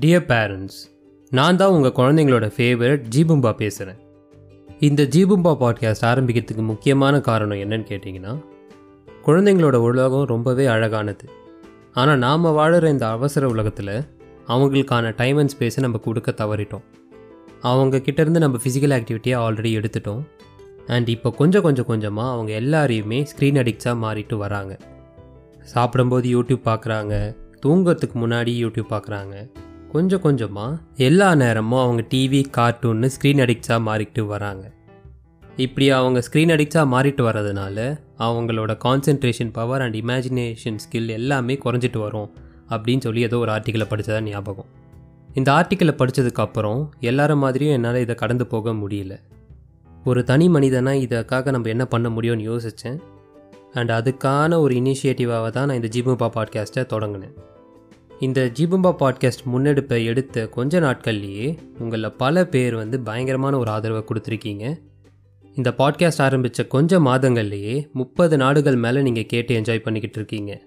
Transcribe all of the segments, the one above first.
Dear parents நான் தான் உங்கள் குழந்தைங்களோட ஃபேவரட் ஜீபும்பா பேசுகிறேன் இந்த ஜீபும்பா பாட்காஸ்ட் ஆரம்பிக்கிறதுக்கு முக்கியமான காரணம் என்னன்னு கேட்டிங்கன்னா குழந்தைங்களோட உலகம் ரொம்பவே அழகானது. ஆனால் நாம் வாழுற இந்த அவசர உலகத்தில் அவங்களுக்கான டைம் அண்ட் ஸ்பேஸை நம்ம கொடுக்க தவறிட்டோம். அவங்க கிட்டேருந்து நம்ம ஃபிசிக்கல் ஆக்டிவிட்டியை ஆல்ரெடி எடுத்துட்டோம். அண்ட் இப்போ கொஞ்சம் கொஞ்சம் கொஞ்சமாக அவங்க எல்லாரையுமே ஸ்க்ரீன் அடிக்ட்ஸாக மாறிட்டு வராங்க. சாப்பிடும்போது யூடியூப் பார்க்குறாங்க தூங்குறதுக்கு முன்னாடி யூடியூப் பார்க்குறாங்க கொஞ்சம் கொஞ்சமாக எல்லா நேரமும் அவங்க டிவி கார்ட்டூன்னு ஸ்க்ரீன் அடிக்ட்ஸாக மாறிக்கிட்டு வராங்க. இப்படி அவங்க ஸ்க்ரீன் அடிக்ட்ஸாக மாறிட்டு வர்றதுனால அவங்களோட concentration power and imagination skill எல்லாமே குறைஞ்சிட்டு வரும் அப்படின்னு சொல்லி ஏதோ ஒரு ஆர்டிக்கலை படித்ததா ஞாபகம். இந்த ஆர்டிக்கலை படித்ததுக்கப்புறம் எல்லார மாதிரியும் என்னால் இதை கடந்து போக முடியல. ஒரு தனி மனிதனாக இதற்காக நம்ம என்ன பண்ண முடியும்னு யோசித்தேன் அண்ட் அதுக்கான ஒரு இனிஷியேட்டிவாக தான் நான் இந்த ஜிபும்பா பாட்காஸ்ட்டை தொடங்கினேன். இந்த ஜிபும்பா பாட்காஸ்ட் முன்னெடுப்பை எடுத்த கொஞ்ச நாட்கள்லேயே உங்களில் பல பேர் வந்து பயங்கரமான ஒரு ஆதரவை கொடுத்துருக்கீங்க. இந்த பாட்காஸ்ட் ஆரம்பித்த கொஞ்ச மாதங்கள்லேயே முப்பது நாடுகள் மேலே நீங்கள் கேட்டு என்ஜாய் பண்ணிக்கிட்டு இருக்கீங்க.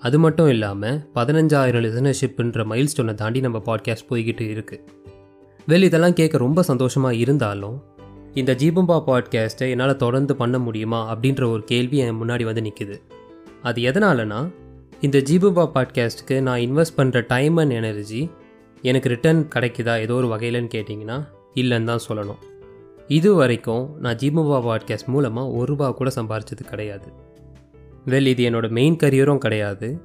அது மட்டும் இல்லாமல் பதினஞ்சாயிரம் லிசனர்ஷிப்புன்ற மைல் ஸ்டோனை தாண்டி நம்ம பாட்காஸ்ட் போய்கிட்டு இருக்குது வெளி இதெல்லாம் கேட்க ரொம்ப சந்தோஷமாக இருந்தாலும் இந்த ஜீபம்பா பாட்காஸ்ட்டை என்னால் தொடர்ந்து பண்ண முடியுமா அப்படின்ற ஒரு கேள்வி என் முன்னாடி வந்து நிற்குது அது எதனாலனா இந்த ஜீபுபா பாட்காஸ்ட்டுக்கு நான் இன்வெஸ்ட் பண்ணுற டைம் அண்ட் எனர்ஜி எனக்கு ரிட்டர்ன் கிடைக்குதா ஏதோ ஒரு வகையிலன்னு கேட்டிங்கன்னா இல்லைன்னு தான் சொல்லணும். இது வரைக்கும் நான் ஜீபுபா பாட்காஸ்ட் மூலமாக ஒரு ரூபா கூட சம்பாரிச்சது கிடையாது. வெல் இது என்னோட மெயின் கரியரும் கிடையாது.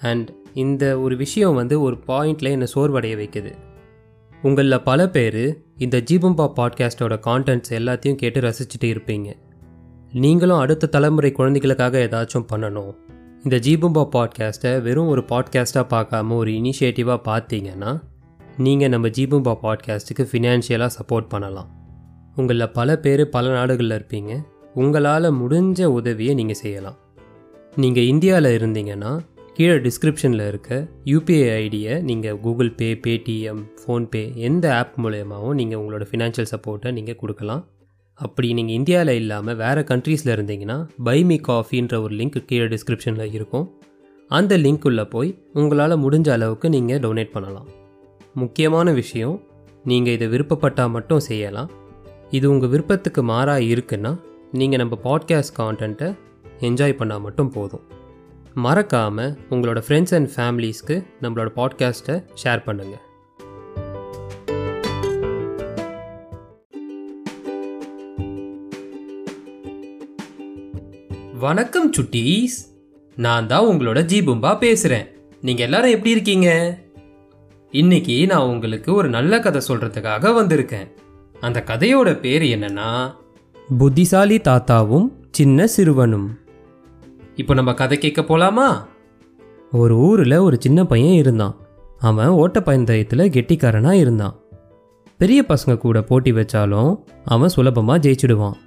அண்ட் இந்த ஒரு விஷயம் வந்து ஒரு பாயிண்டில் என்னை சோர்வடைய வைக்குது. உங்களில் பல பேர் இந்த ஜீபம்பா பாட்காஸ்ட்டோட கான்டென்ட்ஸ் எல்லாத்தையும் கேட்டு ரசிச்சுட்டு இருப்பீங்க. நீங்களும் அடுத்த தலைமுறை குழந்தைகளுக்காக ஏதாச்சும் பண்ணணும். இந்த ஜீபம்பா பாட்காஸ்ட்டை வெறும் ஒரு பாட்காஸ்ட்டாக பார்க்காம ஒரு இனிஷியேட்டிவாக பார்த்தீங்கன்னா நீங்கள் நம்ம ஜீபம்பா பாட்காஸ்ட்டுக்கு ஃபினான்ஷியலாக சப்போர்ட் பண்ணலாம். உங்களில் பல பேர் பல நாடுகளில் இருப்பீங்க. உங்களால் முடிஞ்ச உதவியை நீங்கள் செய்யலாம். நீங்கள் இந்தியாவில் இருந்தீங்கன்னா கீழே டிஸ்கிரிப்ஷனில் இருக்க யூபிஐ ஐடியை நீங்கள் கூகுள் பே பேடிஎம் ஃபோன்பே எந்த ஆப் மூலயமாவும் நீங்கள் உங்களோட ஃபினான்ஷியல் சப்போர்ட்டை நீங்கள் கொடுக்கலாம். அப்படி நீங்கள் இந்தியாவில் இல்லாமல் வேறு கண்ட்ரீஸில் இருந்தீங்கன்னா பை மீ காஃபின்ற ஒரு லிங்க் கீழே டிஸ்கிரிப்ஷனில் இருக்கும். அந்த லிங்க் உள்ளே போய் உங்களால் முடிஞ்ச அளவுக்கு நீங்கள் டொனேட் பண்ணலாம். முக்கியமான விஷயம் நீங்கள் இதை விருப்பப்பட்டால் மட்டும் செய்யலாம். இது உங்கள் விருப்பத்துக்கு மாறாக இருக்குன்னா நீங்கள் நம்ம பாட்காஸ்ட் கான்டென்ட்டை என்ஜாய் பண்ணால் மட்டும் போதும். மறக்காமல் உங்களோட ஃப்ரெண்ட்ஸ் அண்ட் ஃபேமிலிஸ்க்கு நம்மளோட பாட்காஸ்ட்டை ஷேர் பண்ணுங்கள் வணக்கம் சுட்டீஸ். நான் தான் உங்களோட ஜீபும்பா பேசுகிறேன் நீங்கள் எல்லாரும் எப்படி இருக்கீங்க? இன்னைக்கு நான் உங்களுக்கு ஒரு நல்ல கதை சொல்கிறதுக்காக வந்திருக்கேன். அந்த கதையோட பேர் என்னன்னா புத்திசாலி தாத்தாவும் சின்ன சிறுவனும். இப்போ நம்ம கதை கேட்க போலாமா? ஒரு ஊரில் ஒரு சின்ன பையன் இருந்தான். அவன் ஓட்டப்பந்தயத்தில் கெட்டிக்காரனாக இருந்தான். பெரிய பசங்க கூட போட்டி வச்சாலும் அவன் சுலபமாக ஜெயிச்சிடுவான்.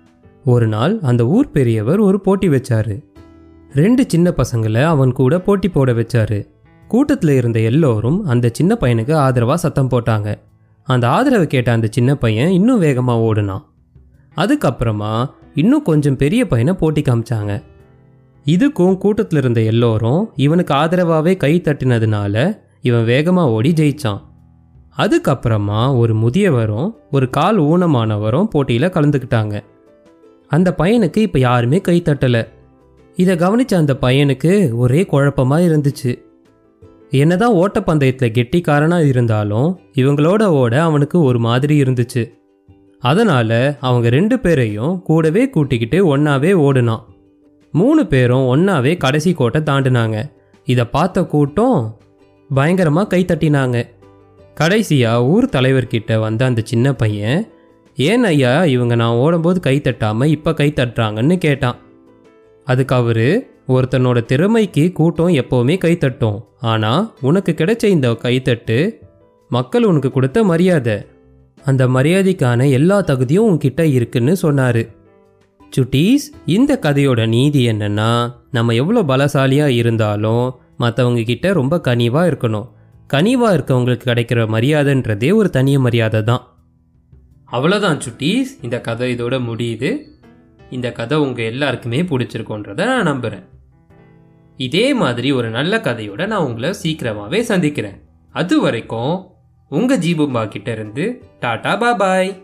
ஒரு நாள் அந்த ஊர் பெரியவர் ஒரு போட்டி வச்சாரு. ரெண்டு சின்ன பசங்களை அவன் கூட போட்டி போட வச்சாரு. கூட்டத்தில் இருந்த எல்லோரும் அந்த சின்ன பையனுக்கு ஆதரவாக சத்தம் போட்டாங்க. அந்த ஆதரவை கேட்ட அந்த சின்ன பையன் இன்னும் வேகமாக ஓடுனான். அதுக்கப்புறமா இன்னும் கொஞ்சம் பெரிய பையனை போட்டி காமிச்சாங்க. இதுக்கும் கூட்டத்தில் இருந்த எல்லோரும் இவனுக்கு ஆதரவாகவே கை தட்டினதுனால இவன் வேகமாக ஓடி ஜெயிச்சான். அதுக்கப்புறமா ஒரு முதியவரும் ஒரு கால் ஊனமானவரும் போட்டியில் கலந்துக்கிட்டாங்க. அந்த பையனுக்கு இப்போ யாருமே கை தட்டலை. இதை கவனித்த அந்த பையனுக்கு ஒரே குழப்பமாக இருந்துச்சு. என்னதான் ஓட்டப்பந்தயத்தில் கெட்டிக்காரனாக இருந்தாலும் இவங்களோட ஓட அவனுக்கு ஒரு மாதிரி இருந்துச்சு. அதனால் அவங்க ரெண்டு பேரையும் கூடவே கூட்டிக்கிட்டு ஒன்றாவே ஓடுனான். மூணு பேரும் ஒன்றாவே கடைசி கோட்டை தாண்டினாங்க. இதை பார்த்த கூட்டம் பயங்கரமாக கை தட்டினாங்க. கடைசியாக ஊர் தலைவர்கிட்ட வந்த அந்த சின்ன பையன் ஏன் ஐயா இவங்க நான் ஓடும்போது கை தட்டாமல் இப்போ கை தட்டுறாங்கன்னு கேட்டான். அதுக்கு அவர் ஒருத்தனோட திறமைக்கு கூட்டம் எப்போவுமே கை தட்டும். ஆனால் உனக்கு கிடைச்ச இந்த கைத்தட்டு மக்கள் உனக்கு கொடுத்த மரியாதை. அந்த மரியாதைக்கான எல்லா தகுதியும் உன்கிட்ட இருக்குன்னு சொன்னார். சுட்டீஸ் இந்த கதையோட நீதி என்னன்னா நம்ம எவ்வளோ பலசாலியாக இருந்தாலும் மற்றவங்க கிட்ட ரொம்ப கனிவாக இருக்கணும். கனிவாக இருக்கவங்களுக்கு கிடைக்கிற மரியாதைன்றதே ஒரு தனிய மரியாதை தான் அவ்வளோதான் சுட்டீஸ். இந்த கதை இதோட முடியுது. இந்த கதை உங்கள் எல்லாருக்குமே பிடிச்சிருக்கோன்றத நான் நம்புகிறேன் இதே மாதிரி ஒரு நல்ல கதையோட நான் உங்களை சீக்கிரமாகவே சந்திக்கிறேன். அது வரைக்கும் உங்கள் ஜீபும்பா கிட்டேருந்து டாடா பாபாய்